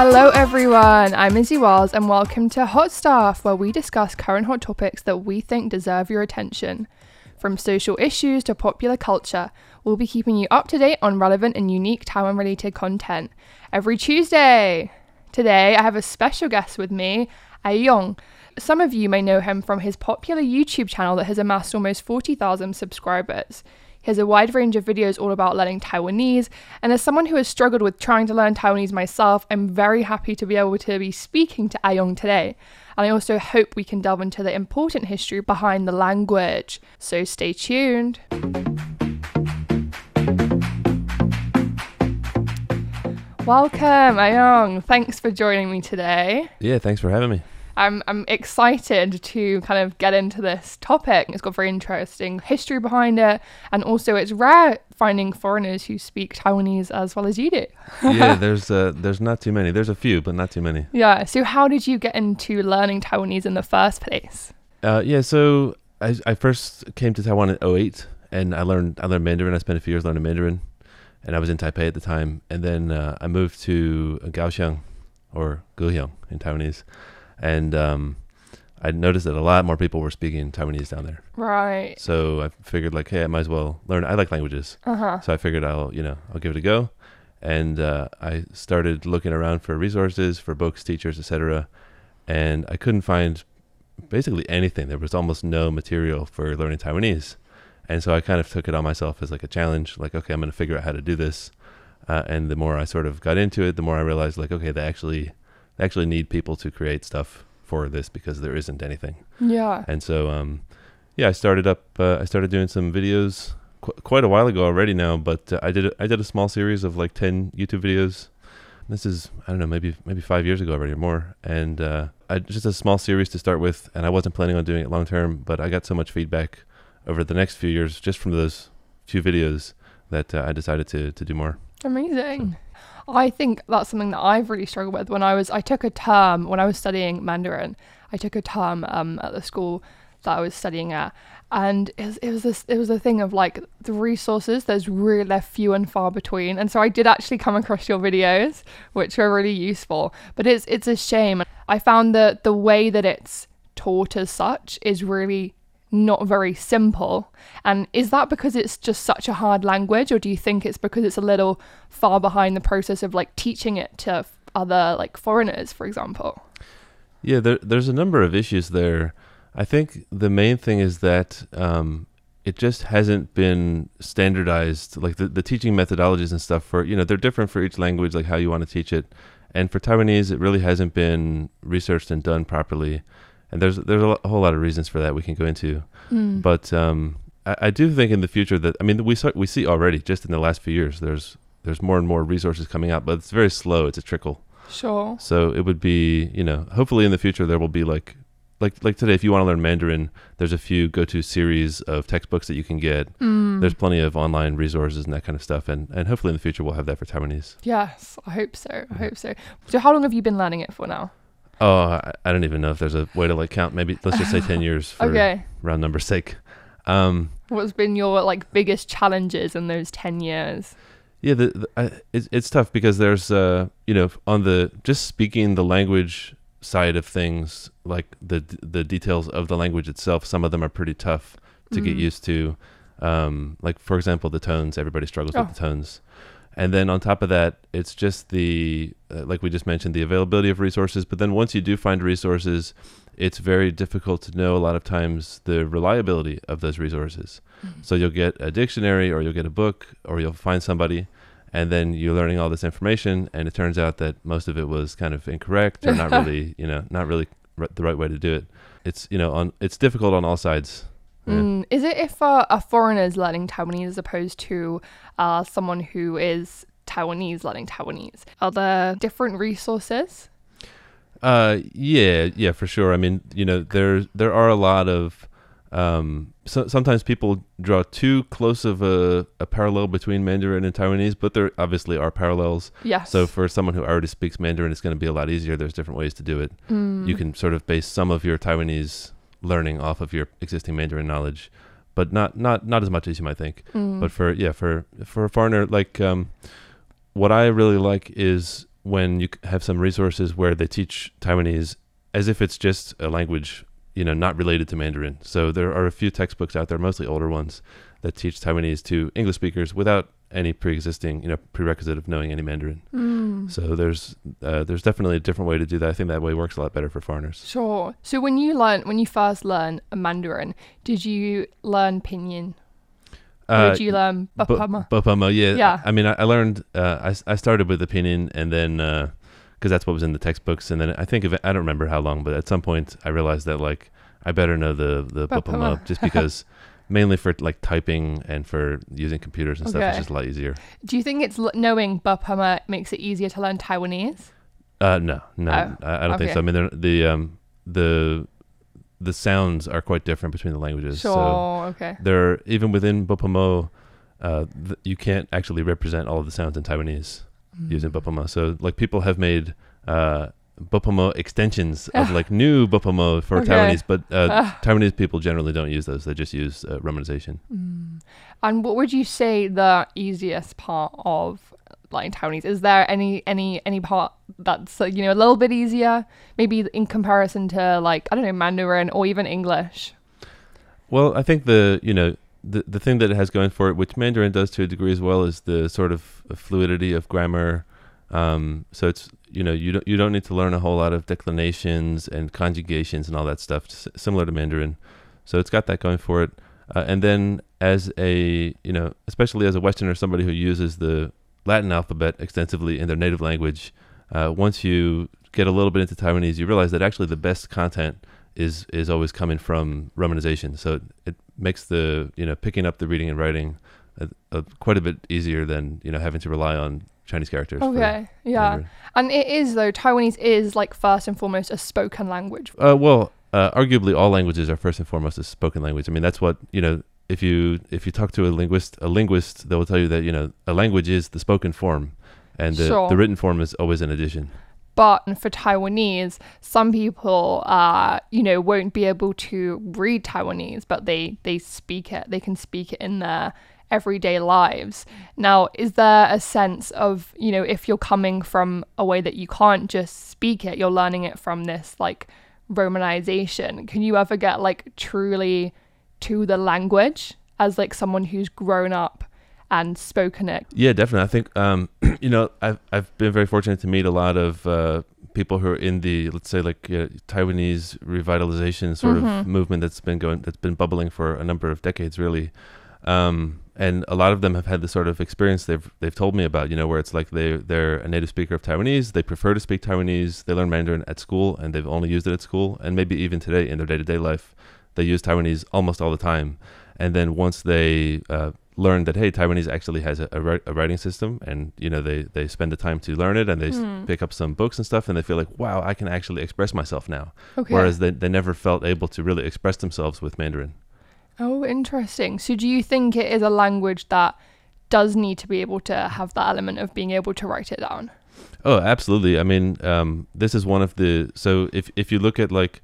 Hello, everyone. I'm Izzy Wells, and welcome to Hot Stuff, where we discuss current hot topics that we think deserve your attention. From social issues to popular culture, we'll be keeping you up to date on relevant and unique Taiwan related content every Tuesday. Today, I have a special guest with me, A'ióng. Some of you may know him from his popular YouTube channel that has amassed almost 40,000 subscribers. He has a wide range of videos all about learning Taiwanese, and as someone who has struggled with trying to learn Taiwanese myself, I'm very happy to be able to be speaking to A'ióng today. And I also hope we can delve into the important history behind the language. So stay tuned. Welcome, A'ióng. Thanks for joining me today. Yeah, thanks for having me. I'm, I'm excited to kind of get into this topic. It's got very interesting history behind it, and also it's rare finding foreigners who speak Taiwanese as well as you do. yeah, there's uh, there's not too many. There's a few, but not too many. Yeah. So how did you get into learning Taiwanese in the first place? Uh, yeah, so I, I first came to Taiwan in 08, and I learned I learned Mandarin. I spent a few years learning Mandarin, and I was in Taipei at the time. And then uh, I moved to Kaohsiung, or Guhyang in Taiwanese and um, I noticed that a lot more people were speaking Taiwanese down there. Right. So I figured like, hey, I might as well learn. I like languages, Uh-huh. so I figured I'll you know I'll give it a go, and uh, I started looking around for resources, for books, teachers, etc. And I couldn't find basically anything. There was almost no material for learning Taiwanese, and so I kind of took it on myself as like a challenge. Like, okay, I'm going to figure out how to do this. Uh, and the more I sort of got into it, the more I realized like, okay, they actually they actually need people to create stuff for this because there isn't anything. Yeah. And so, um, yeah, I started up. Uh, I started doing some videos qu- quite a while ago already now, but uh, I did a, I did a small series of like ten YouTube videos. This is I don't know maybe maybe five years ago already or more, and uh, I just a small series to start with, and I wasn't planning on doing it long term, but I got so much feedback over the next few years just from those few videos that uh, I decided to to do more. Amazing. I think that's something that I've really struggled with when I was I took a term when I was studying Mandarin. I took a term um, at the school that I was studying at, and it was, it was this it was a thing of like the resources. There's really they're few and far between, and so I did actually come across your videos, which were really useful. But it's it's a shame. I found that the way that it's taught as such is really not very simple. And is that because it's just such a hard language, or do you think it's because it's a little far behind the process of like teaching it to other like foreigners, for example? Yeah, there, there's a number of issues there. I think the main thing is that um, it just hasn't been standardized. Like the, the teaching methodologies and stuff for you know they're different for each language, like how you want to teach it. And for Taiwanese, it really hasn't been researched and done properly. And there's there's a, whole lot of reasons for that we can go into. Mm. But um, I, I do think in the future that I mean we saw, we see already just in the last few years there's there's more and more resources coming out, but it's very slow. It's a trickle. Sure. So it would be, you know, hopefully in the future there will be like, like, like today, if you want to learn Mandarin, there's a few go-to series of textbooks that you can get. Mm. There's plenty of online resources and that kind of stuff, and and hopefully in the future we'll have that for Taiwanese. Yes, I hope so. I hope so. So, how long have you been learning it for now? Oh, I, I don't even know if there's a way to like count. Maybe let's just say ten years for Okay. round number sake. Um, What's been your like biggest challenges in those ten years? Yeah, the, the I, it's it's tough because there's uh you know on the just speaking the language side of things like the the details of the language itself some of them are pretty tough to get Mm. used to um like for example the tones everybody struggles Oh. with the tones and then on top of that it's just the uh, like we just mentioned the availability of resources but then once you do find resources it's very difficult to know a lot of times the reliability of those resources so you'll get a dictionary or you'll get a book or you'll find somebody and then you're learning all this information and it turns out that most of it was kind of incorrect or not really, you know, not really r- the right way to do it. It's, you know, on it's difficult on all sides. Yeah. Mm. Is it if uh, a foreigner is learning Taiwanese as opposed to uh, someone who is Taiwanese learning Taiwanese? Are there different resources? Uh, yeah, yeah, for sure. I mean, you know, there there are a lot of um, so, sometimes people draw too close of a, a parallel between Mandarin and Taiwanese, but there obviously are parallels. Yes. So for someone who already speaks Mandarin, it's going to be a lot easier. There's different ways to do it. Mm. You can sort of base some of your Taiwanese learning off of your existing Mandarin knowledge, but not not not as much as you might think. Mm. But for yeah, for for a foreigner, like um, what I really like is when you have some resources where they teach Taiwanese as if it's just a language, you know, not related to Mandarin. So there are a few textbooks out there, mostly older ones, that teach Taiwanese to English speakers without any pre-existing, you know, prerequisite of knowing any Mandarin. Mm. So there's uh, there's definitely a different way to do that. I think that way works a lot better for foreigners. Sure. So when you learn, when you first learn a Mandarin, did you learn Pinyin Uh, did you learn Bapama? Bapama, yeah. Yeah. I mean, I, I learned. Uh, I I started with the pinyin, and then because that's what was in the textbooks, and then I think of it, I don't remember how long, but at some point I realized that like I better know the the. Bapama just because mainly for like typing and for using computers and stuff, it's just a lot easier. Do you think it's l- knowing Bapama makes it easier to learn Taiwanese? Uh, no, no, Oh, I, I don't think so. I mean, the um the the sounds are quite different between the languages. Sure. So okay. there, even within Bapamo, uh, th- you can't actually represent all of the sounds in Taiwanese. Mm. using Bopamo. So like people have made uh Bopamo extensions of like new Bopomo for Okay. Taiwanese, but uh. Taiwanese people generally don't use those. They just use uh, romanization. Mm. And what would you say the easiest part of learning Taiwanese? Is there any any any part that's uh, you know a little bit easier, maybe in comparison to like I don't know Mandarin or even English? Well, I think the you know the the thing that it has going for it, which Mandarin does to a degree as well, is the sort of fluidity of grammar. Um, so it's you know you don't you don't need to learn a whole lot of declinations and conjugations and all that stuff, similar to Mandarin. So it's got that going for it. Uh, and then as a you know especially as a Westerner, somebody who uses the Latin alphabet extensively in their native language, uh, once you get a little bit into Taiwanese, you realize that actually the best content is is always coming from romanization. So it, it makes the you know picking up the reading and writing uh uh quite a bit easier than you know having to rely on Chinese characters. Okay, yeah, Mandarin. and it is though Taiwanese is like first and foremost a spoken language. Uh, well, uh, arguably all languages are first and foremost a spoken language. I mean that's what you know. If you if you talk to a linguist, a linguist they will tell you that you know a language is the spoken form, and the, Sure. the written form is always an addition. But for Taiwanese, some people, uh, you know, won't be able to read Taiwanese, but they they speak it. They can speak it in their everyday lives. Now, is there a sense of, you know, if you're coming from a way that you can't just speak it, you're learning it from this like romanization? Can you ever get like truly to the language as like someone who's grown up and spoken it? Yeah, definitely. I think um, you know I've I've been very fortunate to meet a lot of uh, people who are in the let's say like uh, Taiwanese revitalization sort Mhm. of movement that's been going that's been bubbling for a number of decades, really. Um, and a lot of them have had the sort of experience they've they've told me about, you know, where it's like they they're a native speaker of Taiwanese, they prefer to speak Taiwanese, they learn Mandarin at school, and they've only used it at school, and maybe even today in their day to day life, they use Taiwanese almost all the time. And then once they uh, learn that hey, Taiwanese actually has a, a, a writing system, and you know they they spend the time to learn it, and they s Hmm. pick up some books and stuff, and they feel like wow, I can actually express myself now. Okay. Whereas they they never felt able to really express themselves with Mandarin. Oh, interesting. So, do you think it is a language that does need to be able to have that element of being able to write it down? Oh, absolutely. I mean, um, this is one of the so if if you look at like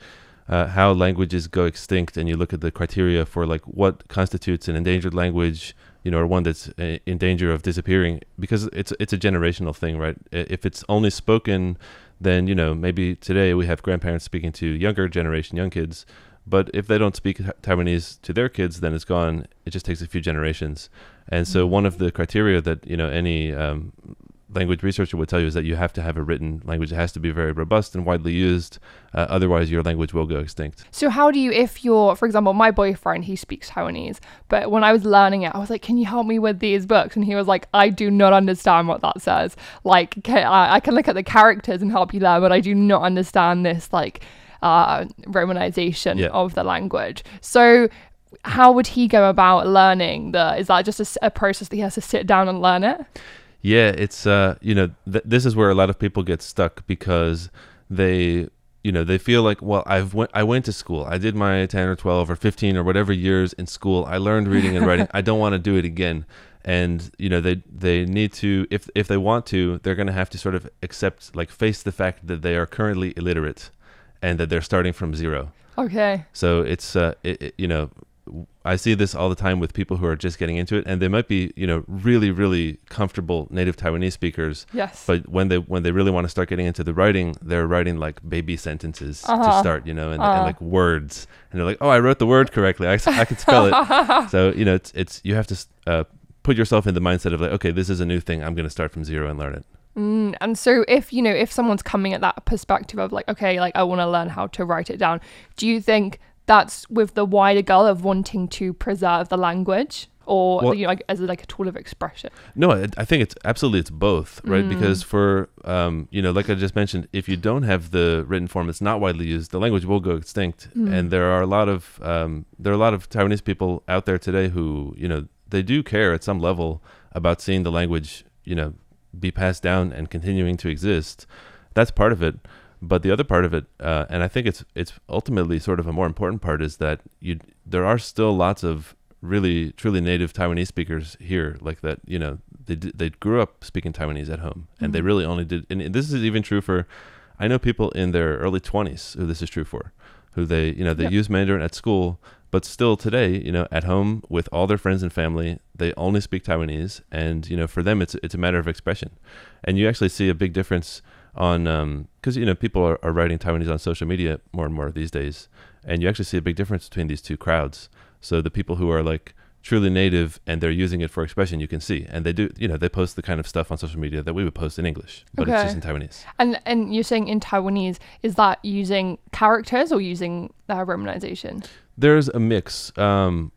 uh, how languages go extinct, and you look at the criteria for like what constitutes an endangered language, you know, or one that's uh, in danger of disappearing, because it's it's a generational thing, right? If it's only spoken, then you know maybe today we have grandparents speaking to younger generation, young kids. But if they don't speak Taiwanese to their kids, then it's gone. It just takes a few generations. And so one of the criteria that you know any um, language researcher would tell you is that you have to have a written language. It has to be very robust and widely used. Uh, otherwise, your language will go extinct. So, how do you, if you're, for example, my boyfriend, he speaks Taiwanese, but when I was learning it, I was like, can you help me with these books? And he was like, I do not understand what that says. Like, can, I, I can look at the characters and help you there, but I do not understand this, like, uh, romanization Yeah. of the language. So, how would he go about learning the? Is that just a process that he has to sit down and learn it? Yeah, it's uh, you know, th- this is where a lot of people get stuck because they, you know, they feel like, well, I've went, I went to school, I did my ten or twelve or fifteen or whatever years in school, I learned reading and writing. I don't want to do it again, and you know, they they need to, if if they want to, they're going to have to sort of accept, like, face the fact that they are currently illiterate, and that they're starting from zero. Okay. So it's uh, it, it- you know, I see this all the time with people who are just getting into it, and they might be, you know, really, really comfortable native Taiwanese speakers. Yes. But when they when they really want to start getting into the writing, they're writing like baby sentences to Uh-huh. start, you know, and, Uh. and like words, and they're like, "Oh, I wrote the word correctly. I, I can spell it." so you know, it's it's you have to uh, put yourself in the mindset of like, okay, this is a new thing. I'm going to start from zero and learn it. Mm, and so if you know if someone's coming at that perspective of like okay like i want to learn how to write it down do you think that's with the wider goal of wanting to preserve the language or Well- you know, like as like a tool of expression No, I, I think it's absolutely it's both, right? Mm. Because for um, you know, like I just mentioned, if you don't have the written form, it's not widely used. The language will go extinct, Mm. and there are a lot of um, there are a lot of Taiwanese people out there today who you know they do care at some level about seeing the language you know be passed down and continuing to exist. That's part of it. But the other part of it, uh, and I think it's it's ultimately sort of a more important part, is that you there are still lots of really truly native Taiwanese speakers here, like that. You know, they they grew up speaking Taiwanese at home, and they Mhm. really only did. And this is even true for, I know people in their early twenties who this is true for, who they you know they Yep. use Mandarin at school, but still today, you know, at home with all their friends and family, they only speak Taiwanese, and you know, for them, it's it's a matter of expression, and you actually see a big difference on because you know people are, are writing Taiwanese on social media more and more these days, and you actually see a big difference between these two crowds. So the people who are like truly native and they're using it for expression, you can see, and they do, you know, they post the kind of stuff on social media that we would post in English, but it's just in Taiwanese. and and you're saying in taiwanese is that using characters or using uh, romanization There's a mix. Um,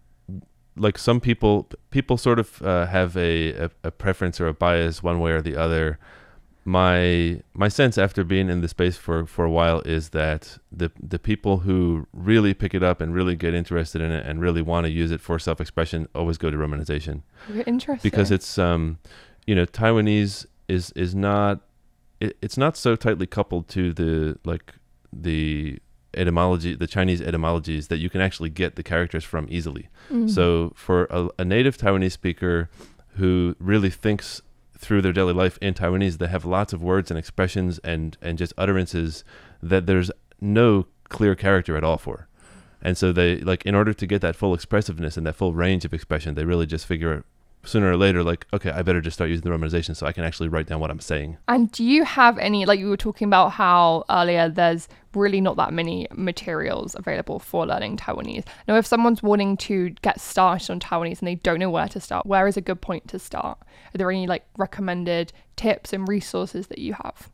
like some people, people sort of uh, have a, a, a preference or a bias one way or the other. My my sense after being in the space for, for a while is that the the people who really pick it up and really get interested in it and really want to use it for self expression always go to romanization. Interesting because it's um you know taiwanese is is not it, it's not so tightly coupled to the like the etymology the chinese etymologies that you can actually get the characters from easily Mm. so for a, a native taiwanese speaker who really thinks through their daily life in taiwanese they have lots of words and expressions and and just utterances that there's no clear character at all for and so they like in order to get that full expressiveness and that full range of expression they really just figure sooner or later like okay i better just start using the romanization so i can actually write down what i'm saying And do you have any, like you were talking about how earlier there's really not that many materials available for learning Taiwanese. Now, if someone's wanting to get started on Taiwanese and they don't know where to start, where is a good point to start? Are there any like recommended tips and resources that you have?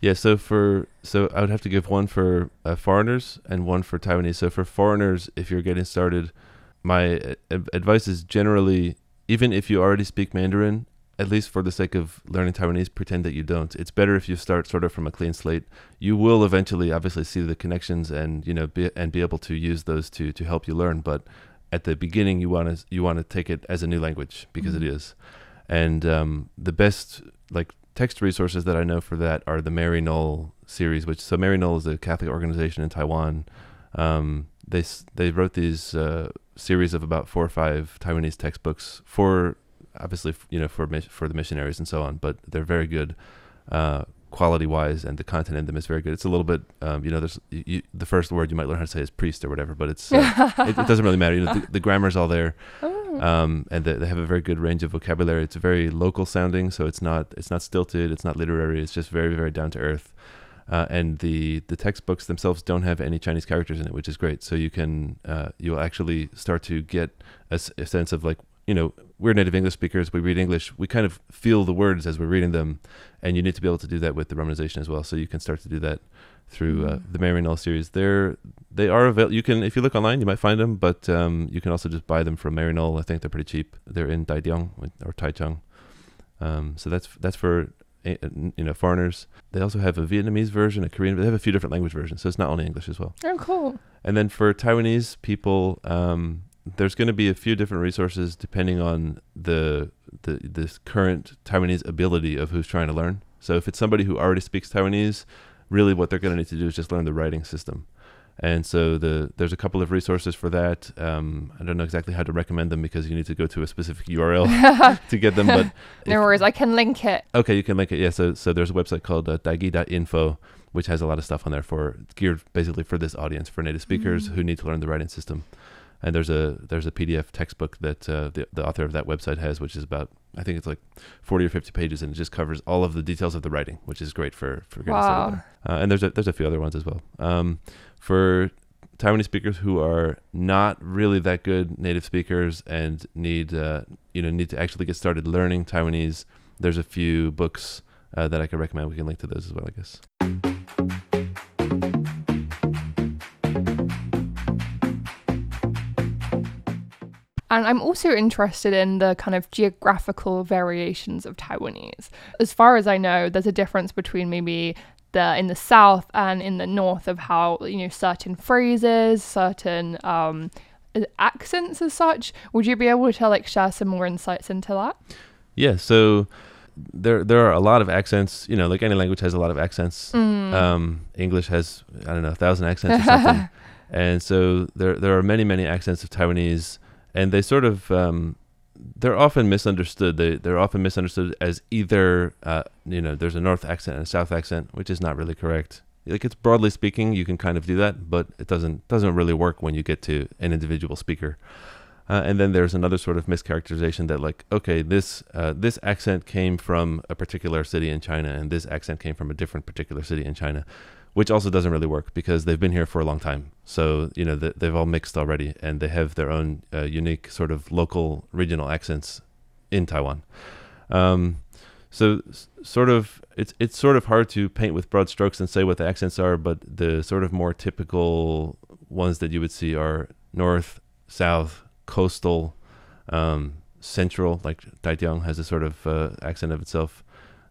yeah so for so i would have to give one for uh, foreigners and one for taiwanese so for foreigners if you're getting started my uh, advice is generally even if you already speak mandarin at least for the sake of learning taiwanese pretend that you don't it's better if you start sort of from a clean slate you will eventually obviously see the connections and you know be, and be able to use those to to help you learn but at the beginning you want to you want to take it as a new language because it Mhm. is and um, the best like text resources that I know for that are the Maryknoll series, which so Maryknoll is a Catholic organization in Taiwan. Um, they they wrote these uh, series of about four or five Taiwanese textbooks for obviously you know for for the missionaries and so on, but they're very good. Uh, quality wise and the content in them is very good it's a little bit um, you know there's you, the first word you might learn how to say is priest or whatever but it's uh, it, it doesn't really matter you know the, the grammar's all there Oh. um, and they, they have a very good range of vocabulary. It's very local sounding, so it's not it's not stilted, it's not literary. It's just very very down to earth. Uh, and the the textbooks themselves don't have any Chinese characters in it, which is great. So you can uh, you'll actually start to get a sense of like you know we're native English speakers. We read English. We kind of feel the words as we're reading them, and you need to be able to do that with the romanization as well. So you can start to do that through uh, Mm. the Maryknoll series. They're they are available. You can if you look online, you might find them, but um, you can also just buy them from Maryknoll. I think they're pretty cheap. They're in Daidiang or Taichung. Um, so that's that's for you know foreigners. They also have a Vietnamese version, a Korean. They have a few different language versions, so it's not only English as well. oh, cool. And then for Taiwanese people, um, there's going to be a few different resources depending on the the this current Taiwanese ability of who's trying to learn. So if it's somebody who already speaks Taiwanese, really what they're going to need to do is just learn the writing system. And so the there's a couple of resources for that. Um, I don't know exactly how to recommend them because you need to go to a specific URL to get them. But No worries, I can link it. Okay, you can link it. Yeah, so so there's a website called uh, daigi.info, which has a lot of stuff on there for geared basically for this audience for native speakers Mm. who need to learn the writing system. And there's a there's a PDF textbook that uh, the the author of that website has, which is about I think it's like 40 or 50 pages, and it just covers all of the details of the writing, which is great for for getting Wow. started there. Uh, and there's a, there's a few other ones as well. Um, for Taiwanese speakers who are not really that good native speakers and need uh, you know need to actually get started learning Taiwanese, there's a few books uh, that I can recommend. We can link to those as well, I guess. And I'm also interested in the kind of geographical variations of Taiwanese. As far as I know, there's a difference between maybe the in the south and in the north of how you know certain phrases, certain um, accents as such. Would you be able to like share some more insights into that? Yeah, so there there are a lot of accents. You know, like any language has a lot of accents. Mm. Um, English has I don't know a thousand accents or something, and so there there are many many accents of Taiwanese, and they sort of um, they're often misunderstood. They they're often misunderstood as either uh, you know there's a north accent and a south accent, which is not really correct. Like it's broadly speaking, you can kind of do that, but it doesn't doesn't really work when you get to an individual speaker. Uh, and then there's another sort of mischaracterization that like okay this uh, this accent came from a particular city in China and this accent came from a different particular city in China, which also doesn't really work because they've been here for a long time. So you know th- they've all mixed already and they have their own uh, unique sort of local regional accents in Taiwan. Um, so sort of it's it's sort of hard to paint with broad strokes and say what the accents are, but the sort of more typical ones that you would see are north, south, coastal, um, central. Like Taijiang has a sort of uh, accent of itself.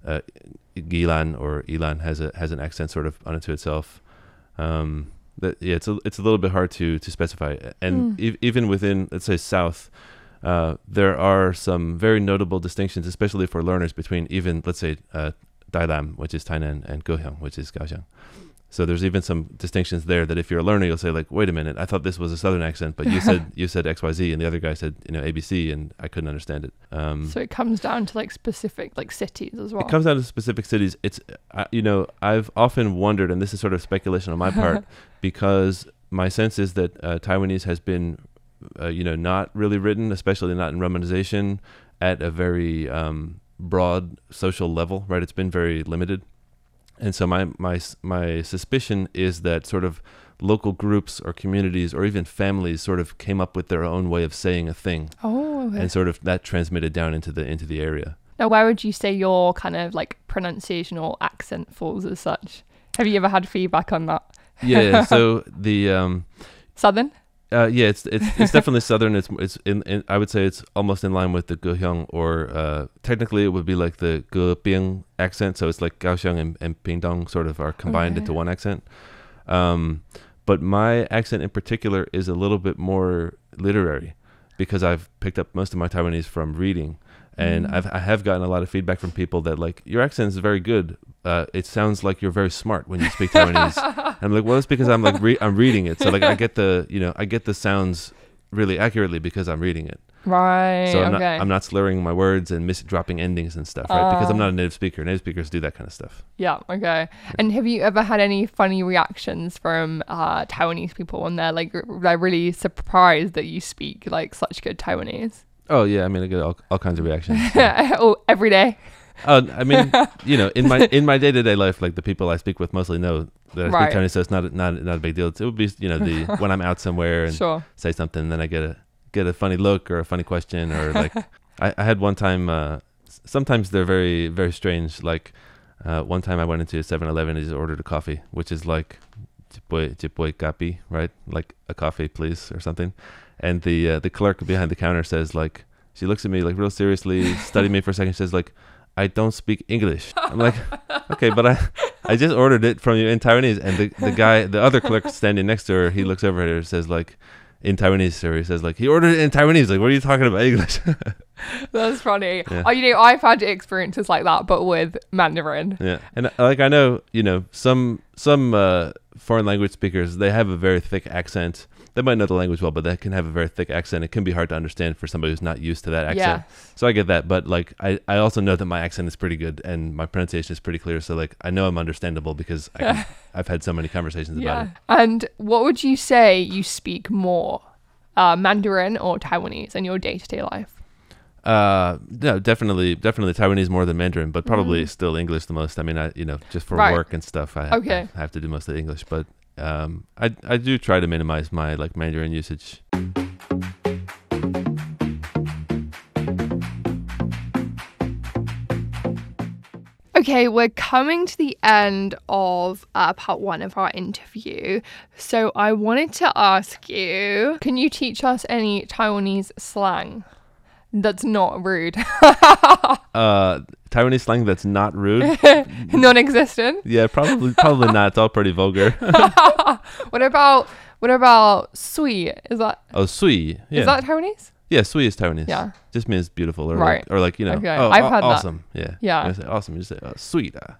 Uh, Gilan or Ilan has a has an accent sort of unto itself. Um, that yeah, it's a it's a little bit hard to to specify. And Mm. ev- even within let's say south, uh, there are some very notable distinctions, especially for learners between even let's say uh, Dailam, which is Tainan, and Gohyang, which is Kaohsiung. So there's even some distinctions there that if you're a learner, you'll say like, wait a minute, I thought this was a southern accent, but you said you said X Y Z, and the other guy said you know ABC, and I couldn't understand it. Um, So it comes down to like specific like cities as well. it comes down to specific cities. It's, uh, you know, I've often wondered, and this is sort of speculation on my part, because my sense is that uh, Taiwanese has been, uh, you know, not really written, especially not in romanization, at a very um, broad social level, right? It's been very limited. And so my, my, my suspicion is that sort of local groups or communities or even families sort of came up with their own way of saying a thing oh, okay. and sort of that transmitted down into the into the area. Now, where would you say your kind of like pronunciation or accent falls as such? Have you ever had feedback on that? Yeah, so the um Southern? Uh yeah, it's it's it's definitely southern. It's it's in, in I would say it's almost in line with the Gohyang or uh technically it would be like the Gebing accent, so it's like Kaohsiung and, and Pingdong sort of are combined Okay. into one accent. Um but my accent in particular is a little bit more literary because I've picked up most of my Taiwanese from reading. And Mm. I've, I have gotten a lot of feedback from people that like your accent is very good. Uh, it sounds like you're very smart when you speak Taiwanese. And I'm like, well, it's because I'm like re- I'm reading it, so like I get the you know I get the sounds really accurately because I'm reading it. Right. So I'm okay. not I'm not slurring my words and mis dropping endings and stuff, right? because I'm Oh. not a native speaker. Native speakers do that kind of stuff. Yeah, okay. And have you ever had any funny reactions from uh, Taiwanese people when they're like they're really surprised that you speak like such good Taiwanese? Oh yeah, I mean I get all, all kinds of reactions. oh, every day. uh, I mean, you know, in my in my day to day life, like the people I speak with mostly know that I speak Right. Chinese, so it's not a- not not a big deal. It would be you know the when I'm out somewhere and Sure. say something, and then I get a get a funny look or a funny question or like I, I had one time. Uh, sometimes they're very very strange. Like uh, one time I went into a 7-Eleven and just ordered a coffee, which is like jipoy jipoy kapi, right? Like a coffee, please, or something. And the uh, the clerk behind the counter says like she looks at me like real seriously, studied me for a second. She says like. I don't speak English. I'm like, okay, but I, I just ordered it from you in Taiwanese, and the, the guy, the other clerk standing next to her, he looks over at her and says like, in Taiwanese, or he says like, he ordered it in Taiwanese. Like, what are you talking about English? That's funny. Yeah. Oh, you know, I've had experiences like that, but with Mandarin. yeah, and uh, like I know, you know, some some uh, foreign language speakers they have a very thick accent. They might know the language well, but they can have a very thick accent. It can be hard to understand for somebody who's not used to that accent. Yes. So I get that, but like I, I also know that my accent is pretty good and my pronunciation is pretty clear. So like I know I'm understandable because I can, I've had so many conversations about Yeah. it. And what would you say you speak more? uh, Mandarin or Taiwanese in your day to day life? Uh, no, definitely, definitely Taiwanese more than Mandarin, but probably Mm. still English the most. I mean, I you know just for Right. work and stuff, I Okay. I have to do most of the English, but um, I I do try to minimize my like Mandarin usage. Okay, we're coming to the end of uh, part one of our interview. So I wanted to ask you can you teach us any Taiwanese slang that's not rude? Uh, Taiwanese slang that's not rude. non existent? yeah, probably probably not. It's all pretty vulgar. What about. What about sui? Is that oh, sui. Yeah, is that Taiwanese? yeah, sui is Taiwanese. Yeah. just means beautiful or Right. like, or like you know. Okay, Oh, I've aw- had that. awesome. Yeah. Yeah. You say awesome. You say oh, sweet. uh.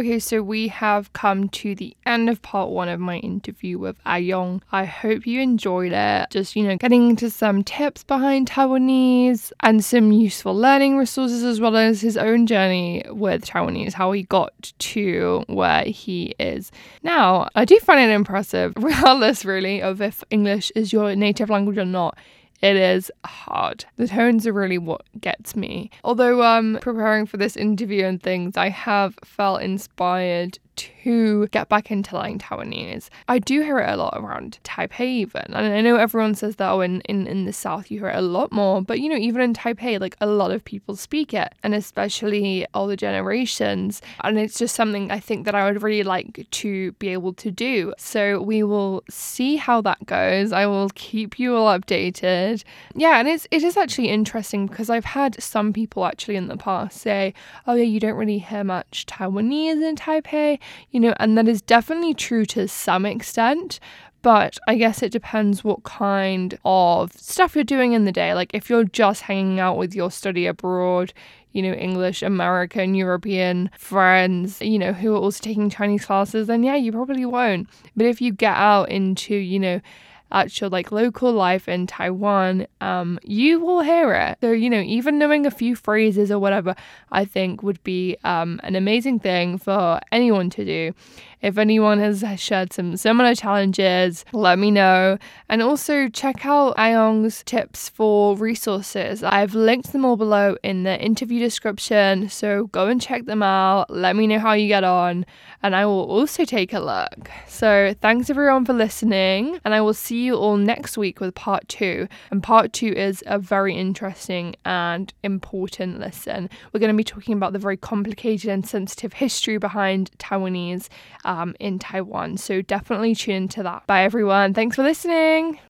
Okay, so we have come to the end of part one of my interview with A'ióng. I hope you enjoyed it. Just, you know, getting into some tips behind Taiwanese and some useful learning resources, as well as his own journey with Taiwanese, how he got to where he is now. I do find it impressive, regardless, really, of if English is your native language or not. It is hard. The tones are really what gets me. Although um preparing for this interview and things, I have felt inspired to get back into learning Taiwanese. I do hear it a lot around Taipei even. And I know everyone says that oh in, in, in the south you hear it a lot more, but you know, even in Taipei, like a lot of people speak it. And especially older generations. And it's just something I think that I would really like to be able to do. So we will see how that goes. I will keep you all updated. Yeah, and it's it is actually interesting because I've had some people actually in the past say, "Oh yeah, you don't really hear much Taiwanese in Taipei," you know, and that is definitely true to some extent. But I guess it depends what kind of stuff you're doing in the day. Like if you're just hanging out with your study abroad, you know, English, American, European friends, you know, who are also taking Chinese classes, then yeah, you probably won't. But if you get out into, you know, actual like local life in Taiwan, um, you will hear it. So, you know, even knowing a few phrases or whatever, I think would be um, an amazing thing for anyone to do. If anyone has shared some similar challenges, let me know. And also check out A'ióng's tips for resources. I've linked them all below in the interview description. So go and check them out. Let me know how you get on. And I will also take a look. So thanks everyone for listening. And I will see you all next week with part two. And part two is a very interesting and important listen. We're going to be talking about the very complicated and sensitive history behind Taiwanese um, in Taiwan. So definitely tune into that. Bye, everyone. Thanks for listening.